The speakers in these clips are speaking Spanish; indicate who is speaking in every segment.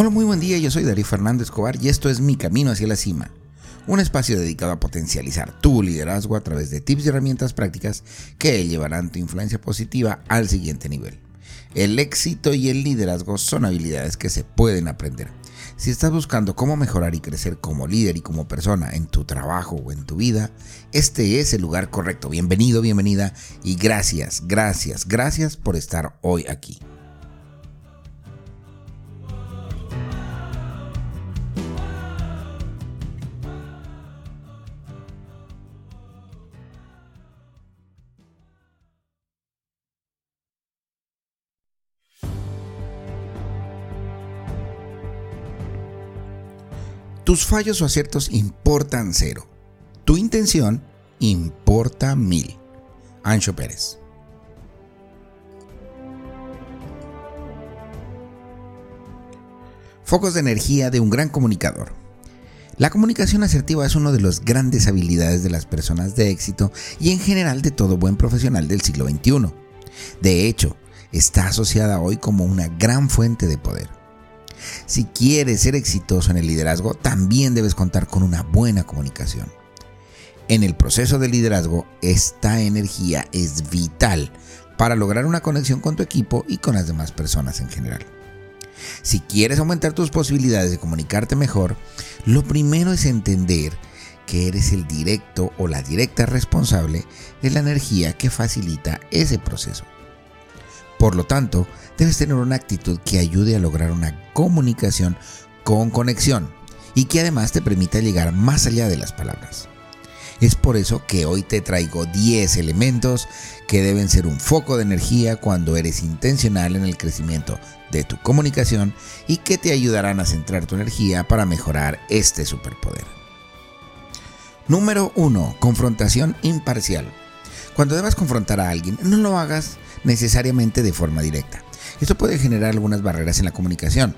Speaker 1: Hola, muy buen día, yo soy Darío Fernández Escobar y esto es Mi Camino hacia la Cima, un espacio dedicado a potencializar tu liderazgo a través de tips y herramientas prácticas que llevarán tu influencia positiva al siguiente nivel. El éxito y el liderazgo son habilidades que se pueden aprender. Si estás buscando cómo mejorar y crecer como líder y como persona en tu trabajo o en tu vida, este es el lugar correcto. Bienvenido, bienvenida y gracias, gracias, gracias por estar hoy aquí. Tus fallos o aciertos importan cero. Tu intención importa mil. Ancho Pérez. Focos de energía de un gran comunicador. La comunicación asertiva es una de las grandes habilidades de las personas de éxito y en general de todo buen profesional del siglo XXI. De hecho, está asociada hoy como una gran fuente de poder. Si quieres ser exitoso en el liderazgo, también debes contar con una buena comunicación. En el proceso de liderazgo, esta energía es vital para lograr una conexión con tu equipo y con las demás personas en general. Si quieres aumentar tus posibilidades de comunicarte mejor, lo primero es entender que eres el directo o la directa responsable de la energía que facilita ese proceso. Por lo tanto, debes tener una actitud que ayude a lograr una comunicación con conexión y que además te permita llegar más allá de las palabras. Es por eso que hoy te traigo 10 elementos que deben ser un foco de energía cuando eres intencional en el crecimiento de tu comunicación y que te ayudarán a centrar tu energía para mejorar este superpoder. Número 1. Confrontación imparcial. Cuando debas confrontar a alguien, no lo hagas necesariamente de forma directa. Esto puede generar algunas barreras en la comunicación.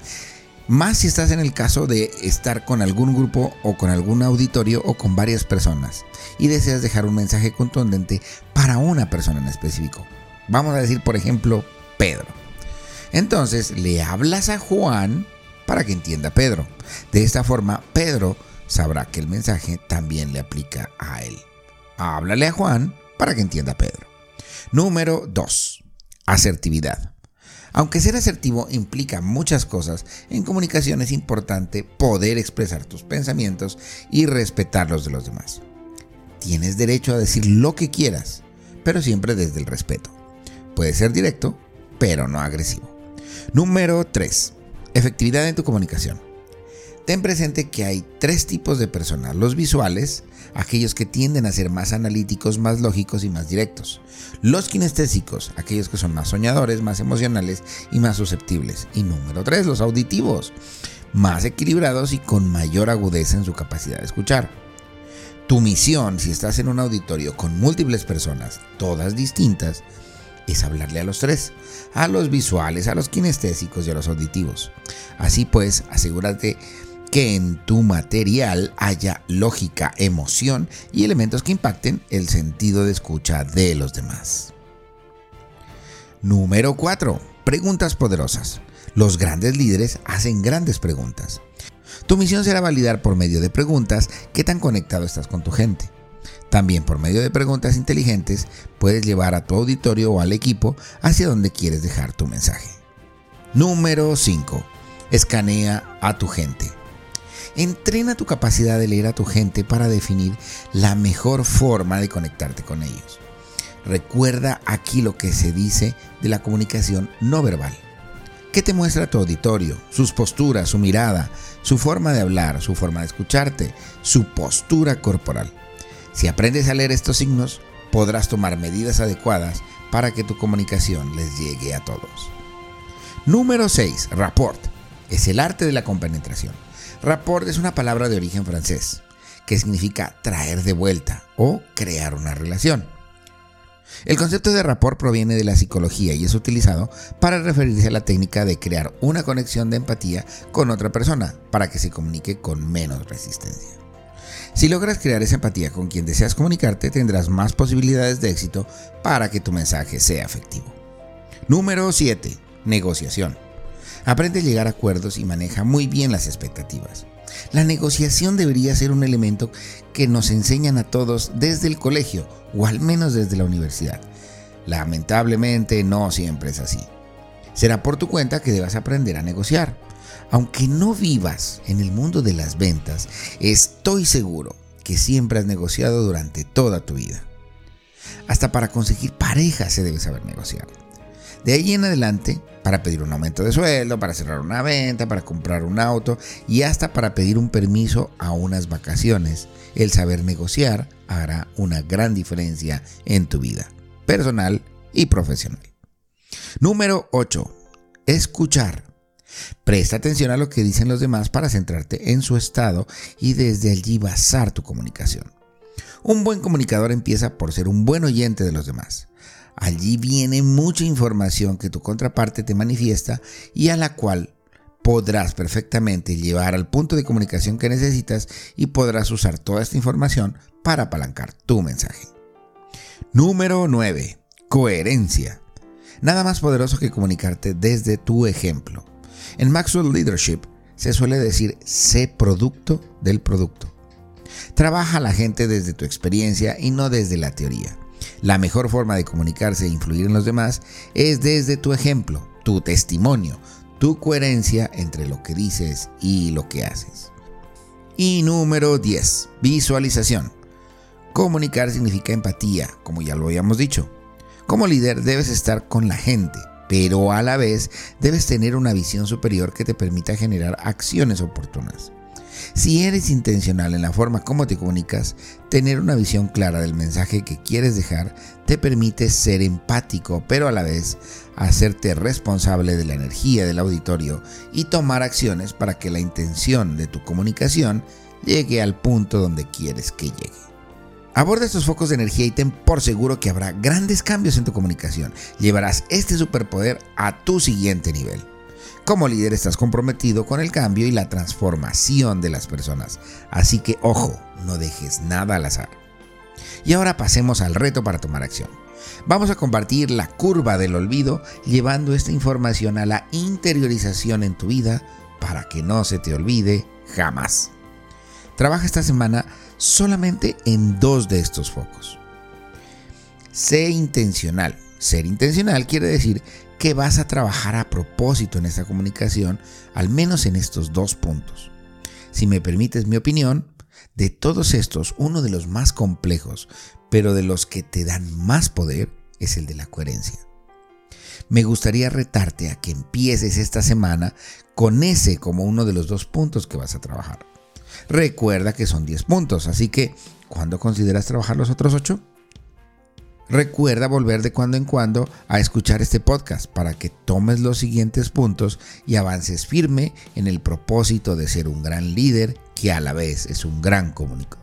Speaker 1: Más si estás en el caso de estar con algún grupo o con algún auditorio o con varias personas y deseas dejar un mensaje contundente para una persona en específico. Vamos a decir, por ejemplo, Pedro. Entonces le hablas a Juan para que entienda Pedro. De esta forma, Pedro sabrá que el mensaje también le aplica a él. Háblale a Juan para que entienda Pedro. Número 2 asertividad. Aunque ser asertivo implica muchas cosas, en comunicación es importante poder expresar tus pensamientos y respetar los de los demás. Tienes derecho a decir lo que quieras, pero siempre desde el respeto. Puede ser directo, pero no agresivo. Número 3. Efectividad en tu comunicación. Ten presente que hay tres tipos de personas. Los visuales, aquellos que tienden a ser más analíticos, más lógicos y más directos. Los kinestésicos, aquellos que son más soñadores, más emocionales y más susceptibles. Y número tres, los auditivos, más equilibrados y con mayor agudeza en su capacidad de escuchar. Tu misión, si estás en un auditorio con múltiples personas, todas distintas, es hablarle a los tres, a los visuales, a los kinestésicos y a los auditivos. Así pues, asegúrate que en tu material haya lógica, emoción y elementos que impacten el sentido de escucha de los demás. Número 4. Preguntas poderosas. Los grandes líderes hacen grandes preguntas. Tu misión será validar por medio de preguntas qué tan conectado estás con tu gente. También por medio de preguntas inteligentes puedes llevar a tu auditorio o al equipo hacia donde quieres dejar tu mensaje. Número 5. Escanea a tu gente. Entrena tu capacidad de leer a tu gente para definir la mejor forma de conectarte con ellos. Recuerda aquí lo que se dice de la comunicación no verbal. ¿Qué te muestra tu auditorio? Sus posturas, su mirada, su forma de hablar, su forma de escucharte, su postura corporal. Si aprendes a leer estos signos, podrás tomar medidas adecuadas para que tu comunicación les llegue a todos. Número 6. Rapport. Es el arte de la compenetración. Rapport es una palabra de origen francés que significa traer de vuelta o crear una relación. El concepto de rapport proviene de la psicología y es utilizado para referirse a la técnica de crear una conexión de empatía con otra persona para que se comunique con menos resistencia. Si logras crear esa empatía con quien deseas comunicarte, tendrás más posibilidades de éxito para que tu mensaje sea efectivo. Número 7. Negociación. Aprende a llegar a acuerdos y maneja muy bien las expectativas. La negociación debería ser un elemento que nos enseñan a todos desde el colegio o al menos desde la universidad. Lamentablemente no siempre es así. Será por tu cuenta que debas aprender a negociar. Aunque no vivas en el mundo de las ventas, estoy seguro que siempre has negociado durante toda tu vida. Hasta para conseguir pareja se debe saber negociar. De ahí en adelante, para pedir un aumento de sueldo, para cerrar una venta, para comprar un auto y hasta para pedir un permiso a unas vacaciones, el saber negociar hará una gran diferencia en tu vida, personal y profesional. Número 8. Escuchar. Presta atención a lo que dicen los demás para centrarte en su estado y desde allí basar tu comunicación. Un buen comunicador empieza por ser un buen oyente de los demás. Allí viene mucha información que tu contraparte te manifiesta y a la cual podrás perfectamente llevar al punto de comunicación que necesitas y podrás usar toda esta información para apalancar tu mensaje. Número 9. Coherencia. Nada más poderoso que comunicarte desde tu ejemplo. En Maxwell Leadership se suele decir sé producto del producto. Trabaja la gente desde tu experiencia y no desde la teoría. La mejor forma de comunicarse e influir en los demás es desde tu ejemplo, tu testimonio, tu coherencia entre lo que dices y lo que haces. Y número 10. Visualización. Comunicar significa empatía, como ya lo habíamos dicho. Como líder debes estar con la gente, pero a la vez debes tener una visión superior que te permita generar acciones oportunas. Si eres intencional en la forma como te comunicas, tener una visión clara del mensaje que quieres dejar te permite ser empático, pero a la vez hacerte responsable de la energía del auditorio y tomar acciones para que la intención de tu comunicación llegue al punto donde quieres que llegue. Aborda estos focos de energía y ten por seguro que habrá grandes cambios en tu comunicación. Llevarás este superpoder a tu siguiente nivel. Como líder estás comprometido con el cambio y la transformación de las personas. Así que ojo, no dejes nada al azar. Y ahora pasemos al reto para tomar acción. Vamos a compartir la curva del olvido llevando esta información a la interiorización en tu vida para que no se te olvide jamás. Trabaja esta semana solamente en dos de estos focos. Sé intencional. Ser intencional quiere decir que vas a trabajar a propósito en esta comunicación, al menos en estos dos puntos. Si me permites mi opinión, de todos estos, uno de los más complejos, pero de los que te dan más poder, es el de la coherencia. Me gustaría retarte a que empieces esta semana con ese como uno de los dos puntos que vas a trabajar. Recuerda que son 10 puntos, así que ¿cuándo consideras trabajar los otros 8? Recuerda volver de cuando en cuando a escuchar este podcast para que tomes los siguientes puntos y avances firme en el propósito de ser un gran líder que a la vez es un gran comunicador.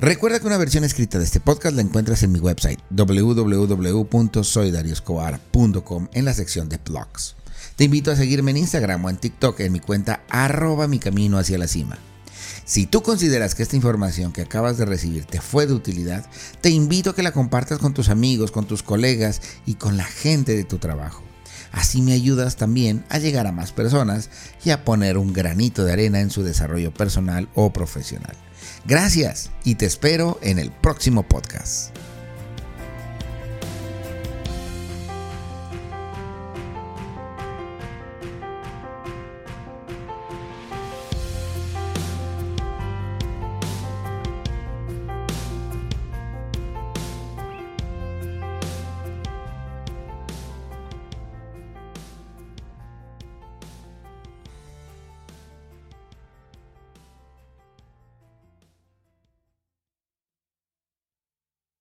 Speaker 1: Recuerda que una versión escrita de este podcast la encuentras en mi website www.soydarioscobar.com en la sección de blogs. Te invito a seguirme en Instagram o en TikTok en mi cuenta arroba mi camino hacia la cima. Si tú consideras que esta información que acabas de recibir te fue de utilidad, te invito a que la compartas con tus amigos, con tus colegas y con la gente de tu trabajo. Así me ayudas también a llegar a más personas y a poner un granito de arena en su desarrollo personal o profesional. Gracias y te espero en el próximo podcast.